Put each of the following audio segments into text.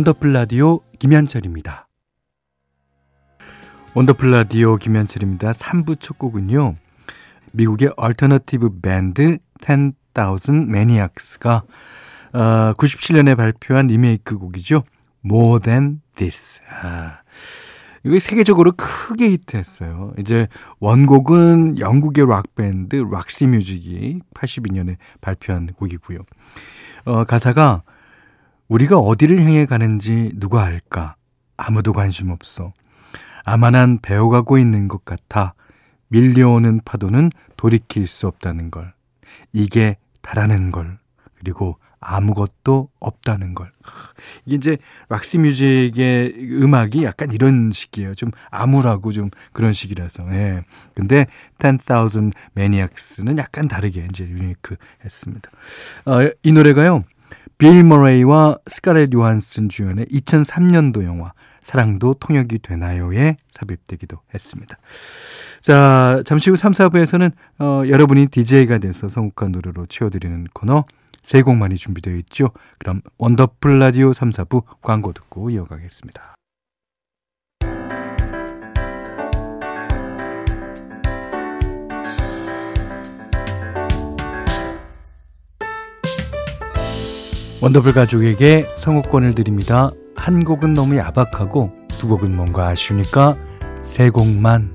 원더풀 라디오 김현철입니다. 원더풀 라디오 김현철입니다. 3부 첫 곡은요. 미국의 얼터너티브 밴드 10,000 Maniacs가 어, 97년에 발표한 리메이크 곡이죠. More Than This. 아, 이게 세계적으로 크게 히트했어요. 이제 원곡은 영국의 락밴드 Roxy Music이 82년에 발표한 곡이고요. 어, 가사가 우리가 어디를 향해 가는지 누가 알까? 아무도 관심 없어. 아마 난 배워가고 있는 것 같아. 밀려오는 파도는 돌이킬 수 없다는 걸. 이게 다라는 걸. 그리고 아무것도 없다는 걸. 이게 이제 락시 뮤직의 음악이 약간 이런 식이에요. 좀 암울하고 좀 그런 식이라서. 예. 근데 10,000 Maniacs는 약간 다르게 이제 unique 했습니다. 어, 이 노래가요. 빌 머레이와 스카렛 요한슨 주연의 2003년도 영화 사랑도 통역이 되나요에 삽입되기도 했습니다. 자, 잠시 후 3, 4부에서는 어, 여러분이 DJ가 돼서 선곡한 노래로 채워드리는 코너 세 곡만이 준비되어 있죠. 그럼 원더풀 라디오 3, 4부 광고 듣고 이어가겠습니다. 원더풀 가족에게 선곡권을 드립니다. 한 곡은 너무 야박하고 두 곡은 뭔가 아쉬우니까 세 곡만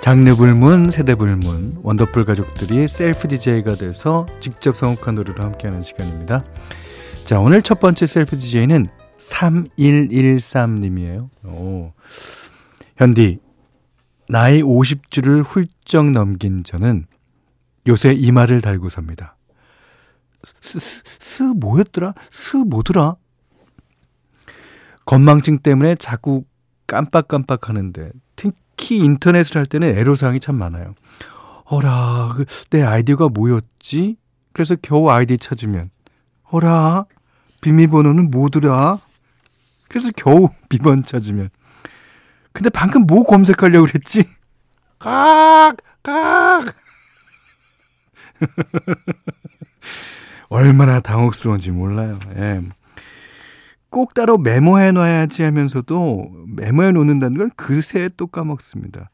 장르 불문, 세대 불문, 원더풀 가족들이 셀프 DJ가 돼서 직접 선곡한 노래로 함께하는 시간입니다. 자, 오늘 첫 번째 셀프 DJ는 3113님이에요. 오. 현디, 나이 50주를 훌쩍 넘긴 저는 요새 이 말을 달고 삽니다. 스, 스, 스 뭐였더라? 스 뭐더라? 건망증 때문에 자꾸 깜빡깜빡 하는데 특히 인터넷을 할 때는 애로사항이 참 많아요. 어라, 그, 내 아이디가 뭐였지? 그래서 겨우 아이디 찾으면 어라, 비밀번호는 뭐더라? 그래서 겨우 비번 찾으면 근데 방금 뭐 검색하려고 그랬지? 깍! 깍! 얼마나 당혹스러운지 몰라요. 예. 꼭 따로 메모해 놔야지 하면서도 메모해 놓는다는 걸 그새 또 까먹습니다.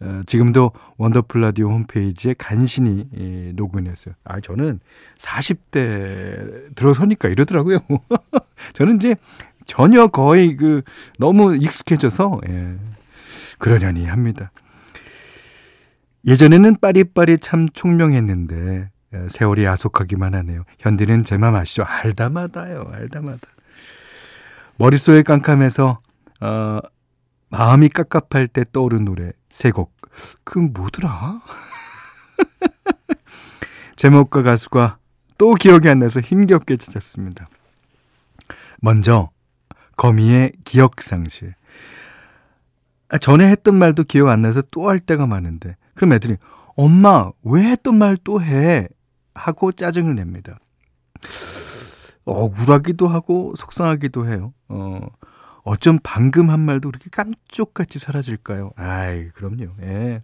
어, 지금도 원더풀 라디오 홈페이지에 간신히 예, 로그인했어요. 아, 저는 40대 들어서니까 이러더라고요. 저는 이제 전혀 거의 그 너무 익숙해져서 예, 그러려니 합니다. 예전에는 빠리빠리 참 총명했는데 예, 세월이 야속하기만 하네요. 현디는 제 맘 아시죠? 알다마다요. 알다마다. 머릿속에 깜깜해서 어, 마음이 깝깝할 때 떠오른 노래 세 곡. 그 뭐더라? 제목과 가수가 또 기억이 안 나서 힘겹게 찾았습니다. 먼저 거미의 기억상실. 아, 전에 했던 말도 기억 안 나서 또 할 때가 많은데 그럼 애들이 엄마 왜 했던 말 또 해? 하고 짜증을 냅니다. 억울하기도 하고 속상하기도 해요. 어, 어쩜 방금 한 말도 그렇게 깜쪽같이 사라질까요? 아이, 그럼요. 예.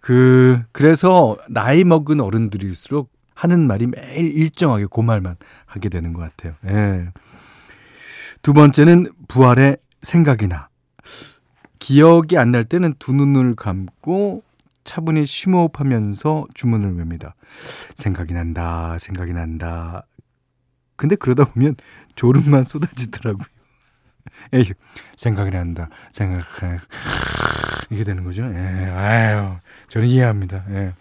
그, 그래서 나이 먹은 어른들일수록 하는 말이 매일 일정하게 그 말만 하게 되는 것 같아요. 예. 두 번째는 부활의 생각이 나. 기억이 안 날 때는 두 눈을 감고 차분히 심호흡하면서 주문을 외웁니다. 생각이 난다, 생각이 난다, 근데 그러다 보면 졸음만 쏟아지더라고요. 에휴, 생각이 난다. 생각, 이게 되는 거죠. 예, 아유, 저는 이해합니다. 예.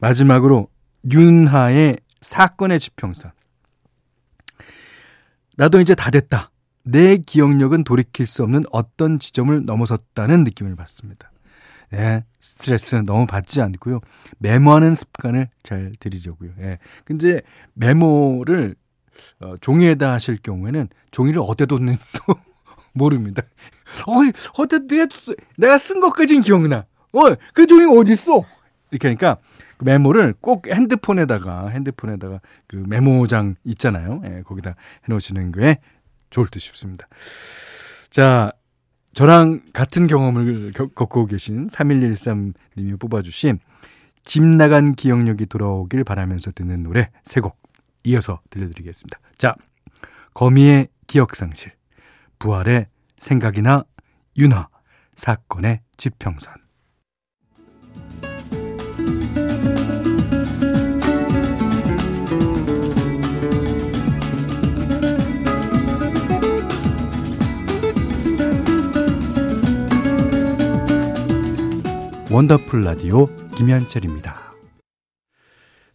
마지막으로, 윤하의 사건의 지평선. 나도 이제 다 됐다. 내 기억력은 돌이킬 수 없는 어떤 지점을 넘어섰다는 느낌을 받습니다. 예, 스트레스는 너무 받지 않고요. 메모하는 습관을 잘 들이려고요. 예. 근데 메모를 어, 종이에다 하실 경우에는 종이를 어디에 뒀는지 또 모릅니다. 어, 어디 내가 내가 쓴 것까지는 기억나. 어, 그 종이가 어디 있어? 이렇게 하니까 그 메모를 꼭 핸드폰에다가 핸드폰에다가 그 메모장 있잖아요. 예, 거기다 해 놓으시는 게 좋을 듯 싶습니다. 자, 저랑 같은 경험을 겪고 계신 3113님이 뽑아주신 집 나간 기억력이 돌아오길 바라면서 듣는 노래 세 곡 이어서 들려드리겠습니다. 자, 거미의 기억상실, 부활의 생각이나 윤화, 사건의 지평선. 원더풀 라디오 김현철입니다.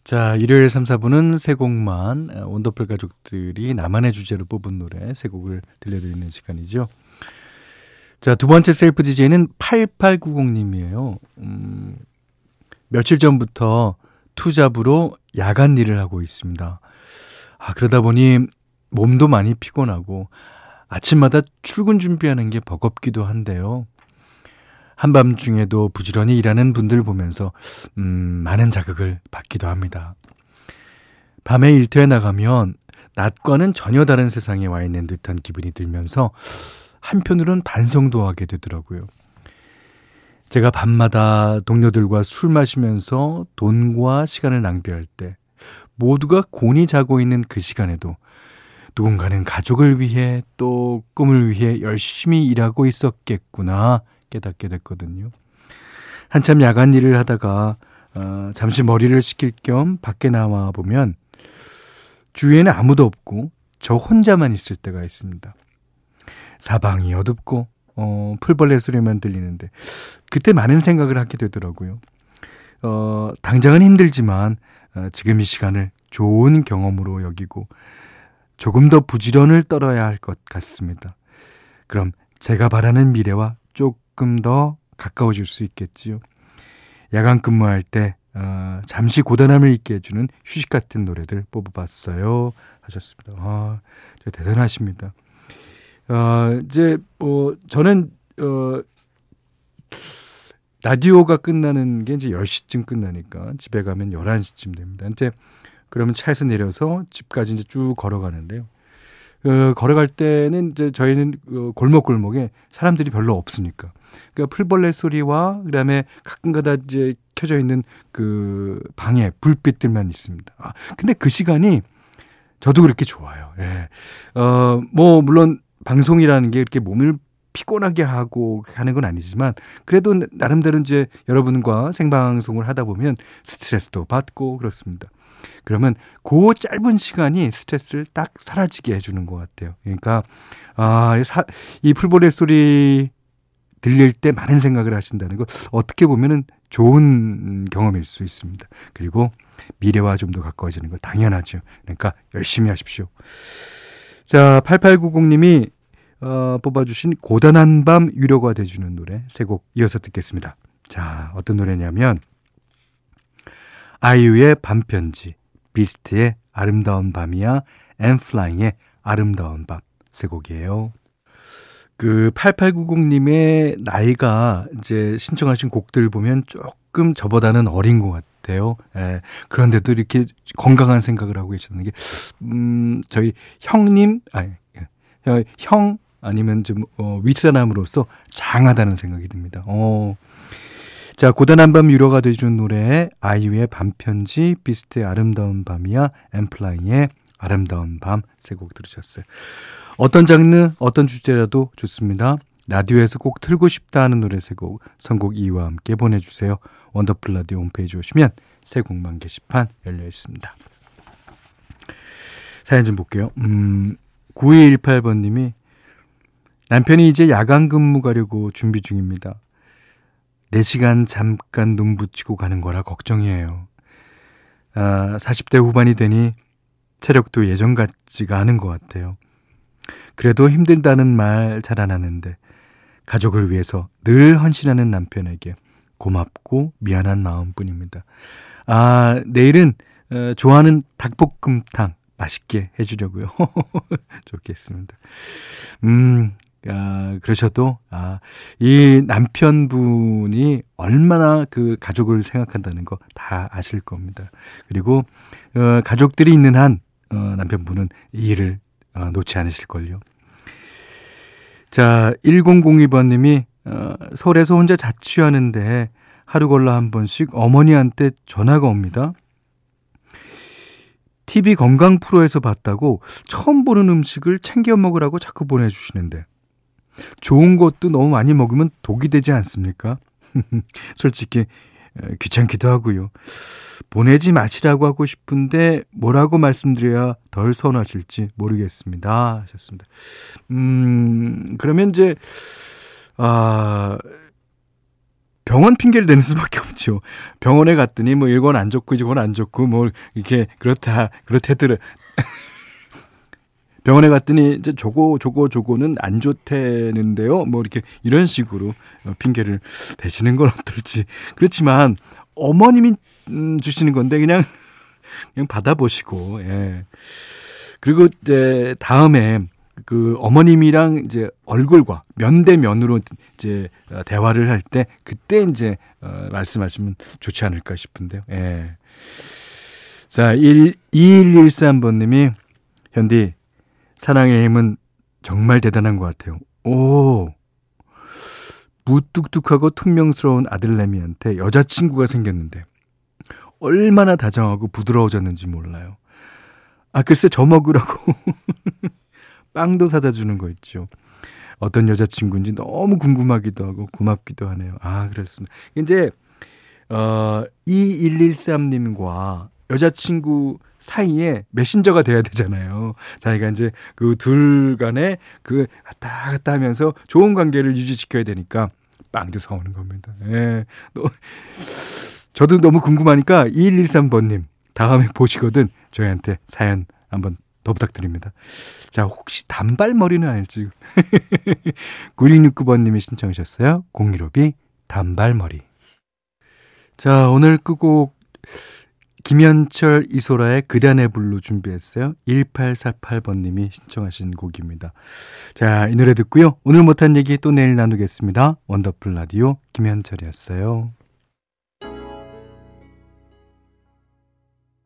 자, 일요일 3, 4부는 세 곡만 원더풀 가족들이 나만의 주제로 뽑은 노래 세 곡을 들려드리는 시간이죠. 자, 두 번째 셀프 DJ는 8890님이에요. 음, 며칠 전부터 투잡으로 야간 일을 하고 있습니다. 아, 그러다 보니 몸도 많이 피곤하고 아침마다 출근 준비하는 게 버겁기도 한데요. 한밤중에도 부지런히 일하는 분들 보면서 음, 많은 자극을 받기도 합니다. 밤에 일터에 나가면 낮과는 전혀 다른 세상에 와 있는 듯한 기분이 들면서 한편으론 반성도 하게 되더라고요. 제가 밤마다 동료들과 술 마시면서 돈과 시간을 낭비할 때 모두가 곤히 자고 있는 그 시간에도 누군가는 가족을 위해 또 꿈을 위해 열심히 일하고 있었겠구나 깨닫게 됐거든요. 한참 야간 일을 하다가 어, 잠시 머리를 식힐 겸 밖에 나와 보면 주위에는 아무도 없고 저 혼자만 있을 때가 있습니다. 사방이 어둡고 어, 풀벌레 소리만 들리는데 그때 많은 생각을 하게 되더라고요. 어, 당장은 힘들지만 어, 지금 이 시간을 좋은 경험으로 여기고 조금 더 부지런을 떨어야 할 것 같습니다. 그럼 제가 바라는 미래와 쪽 조금 더 가까워질 수 있겠지요. 야간 근무할 때 어, 잠시 고단함을 잊게 해주는 휴식 같은 노래들 뽑아봤어요. 하셨습니다. 아, 대단하십니다. 어, 이제 뭐 저는 어, 라디오가 끝나는 게 이제 10시쯤 끝나니까 집에 가면 11시쯤 됩니다. 이제 그러면 차에서 내려서 집까지 이제 쭉 걸어가는데요. 어, 걸어갈 때는 이제 저희는 어, 골목골목에 사람들이 별로 없으니까. 그러니까 풀벌레 소리와 그다음에 가끔가다 이제 켜져 있는 그 방에 불빛들만 있습니다. 아, 근데 그 시간이 저도 그렇게 좋아요. 예. 어, 뭐 물론 방송이라는 게 이렇게 몸을 피곤하게 하고 하는 건 아니지만 그래도 나름대로 이제 여러분과 생방송을 하다 보면 스트레스도 받고 그렇습니다. 그러면 그 짧은 시간이 스트레스를 딱 사라지게 해주는 것 같아요. 그러니까 아, 이 풀보레 소리 들릴 때 많은 생각을 하신다는 거 어떻게 보면은 좋은 경험일 수 있습니다. 그리고 미래와 좀 더 가까워지는 거 당연하죠. 그러니까 열심히 하십시오. 자, 8890님이 어, 뽑아주신 고단한 밤 위로가 돼주는 노래 세 곡 이어서 듣겠습니다. 자, 어떤 노래냐면 아이유의 밤편지, 비스트의 아름다운 밤이야, 엠플라잉의 아름다운 밤 세 곡이에요. 그 8890님의 나이가 이제 신청하신 곡들 보면 조금 저보다는 어린 것 같아요. 예. 그런데도 이렇게 건강한 생각을 하고 계시는 게, 음, 저희 형님, 아니, 예. 형 아니면 좀, 어, 윗사람으로서 장하다는 생각이 듭니다. 어. 자, 고단한 밤 위로가 되주는 노래, 아이유의 밤편지, 비스트의 아름다운 밤이야, 엠플라잉의 아름다운 밤 세 곡 들으셨어요. 어떤 장르, 어떤 주제라도 좋습니다. 라디오에서 꼭 틀고 싶다 하는 노래 세 곡, 선곡 이유와 함께 보내주세요. 원더풀 라디오 홈페이지 오시면 새 곡만 게시판 열려 있습니다. 사연 좀 볼게요. 음, 9218번님이 남편이 이제 야간 근무 가려고 준비 중입니다. 4시간 잠깐 눈 붙이고 가는 거라 걱정이에요. 아, 40대 후반이 되니 체력도 예전 같지가 않은 것 같아요. 그래도 힘들다는 말 잘 안 하는데 가족을 위해서 늘 헌신하는 남편에게 고맙고 미안한 마음뿐입니다. 아, 내일은 어, 좋아하는 닭볶음탕 맛있게 해주려고요. 좋겠습니다. 음, 아, 그러셔도, 아, 이 남편분이 얼마나 그 가족을 생각한다는 거 다 아실 겁니다. 그리고, 어, 가족들이 있는 한, 어, 남편분은 이 일을 어, 놓지 않으실걸요. 자, 1002번님이 어, 서울에서 혼자 자취하는데 하루 걸러 한 번씩 어머니한테 전화가 옵니다. TV 건강 프로에서 봤다고 처음 보는 음식을 챙겨 먹으라고 자꾸 보내주시는데 좋은 것도 너무 많이 먹으면 독이 되지 않습니까? 솔직히 귀찮기도 하고요. 보내지 마시라고 하고 싶은데 뭐라고 말씀드려야 덜 서운하실지 모르겠습니다. 하셨습니다. 음, 그러면 이제, 아, 병원 핑계를 대는 수밖에 없죠. 병원에 갔더니 뭐 이건 안 좋고 이건 안 좋고 뭐 이렇게 그렇다 그렇대더라. 병원에 갔더니 이제 저거 저거 저거는 안 좋대는데요. 뭐 이렇게 이런 식으로 핑계를 대시는 건 어떨지. 그렇지만 어머님이 음, 주시는 건데 그냥 그냥 받아보시고 예. 그리고 이제 다음에 그 어머님이랑 이제 얼굴과 면대면으로 이제 대화를 할 때 그때 이제 어 말씀하시면 좋지 않을까 싶은데요. 예. 자, 1 2113번 님이 현디 사랑의 힘은 정말 대단한 것 같아요. 오. 무뚝뚝하고 퉁명스러운 아들내미한테 여자친구가 생겼는데 얼마나 다정하고 부드러워졌는지 몰라요. 아, 글쎄 저 먹으라고 빵도 사다 주는 거 있죠. 어떤 여자친구인지 너무 궁금하기도 하고 고맙기도 하네요. 아, 그렇습니다. 이제 어 2113님과 여자친구 사이에 메신저가 돼야 되잖아요. 자기가 이제 그 둘 간에 그 갔다 갔다 하면서 좋은 관계를 유지시켜야 되니까 빵도 사오는 겁니다. 예. 너, 저도 너무 궁금하니까 2113번님 다음에 보시거든 저희한테 사연 한번 더 부탁드립니다. 자, 혹시 단발머리는 아닐지. 9669번님이 신청하셨어요. 015B 단발머리. 자, 오늘 끝곡 김현철 이소라의 그대 안의 블루 준비했어요. 1848번님이 신청하신 곡입니다. 자, 이 노래 듣고요. 오늘 못한 얘기 또 내일 나누겠습니다. 원더풀 라디오 김현철이었어요.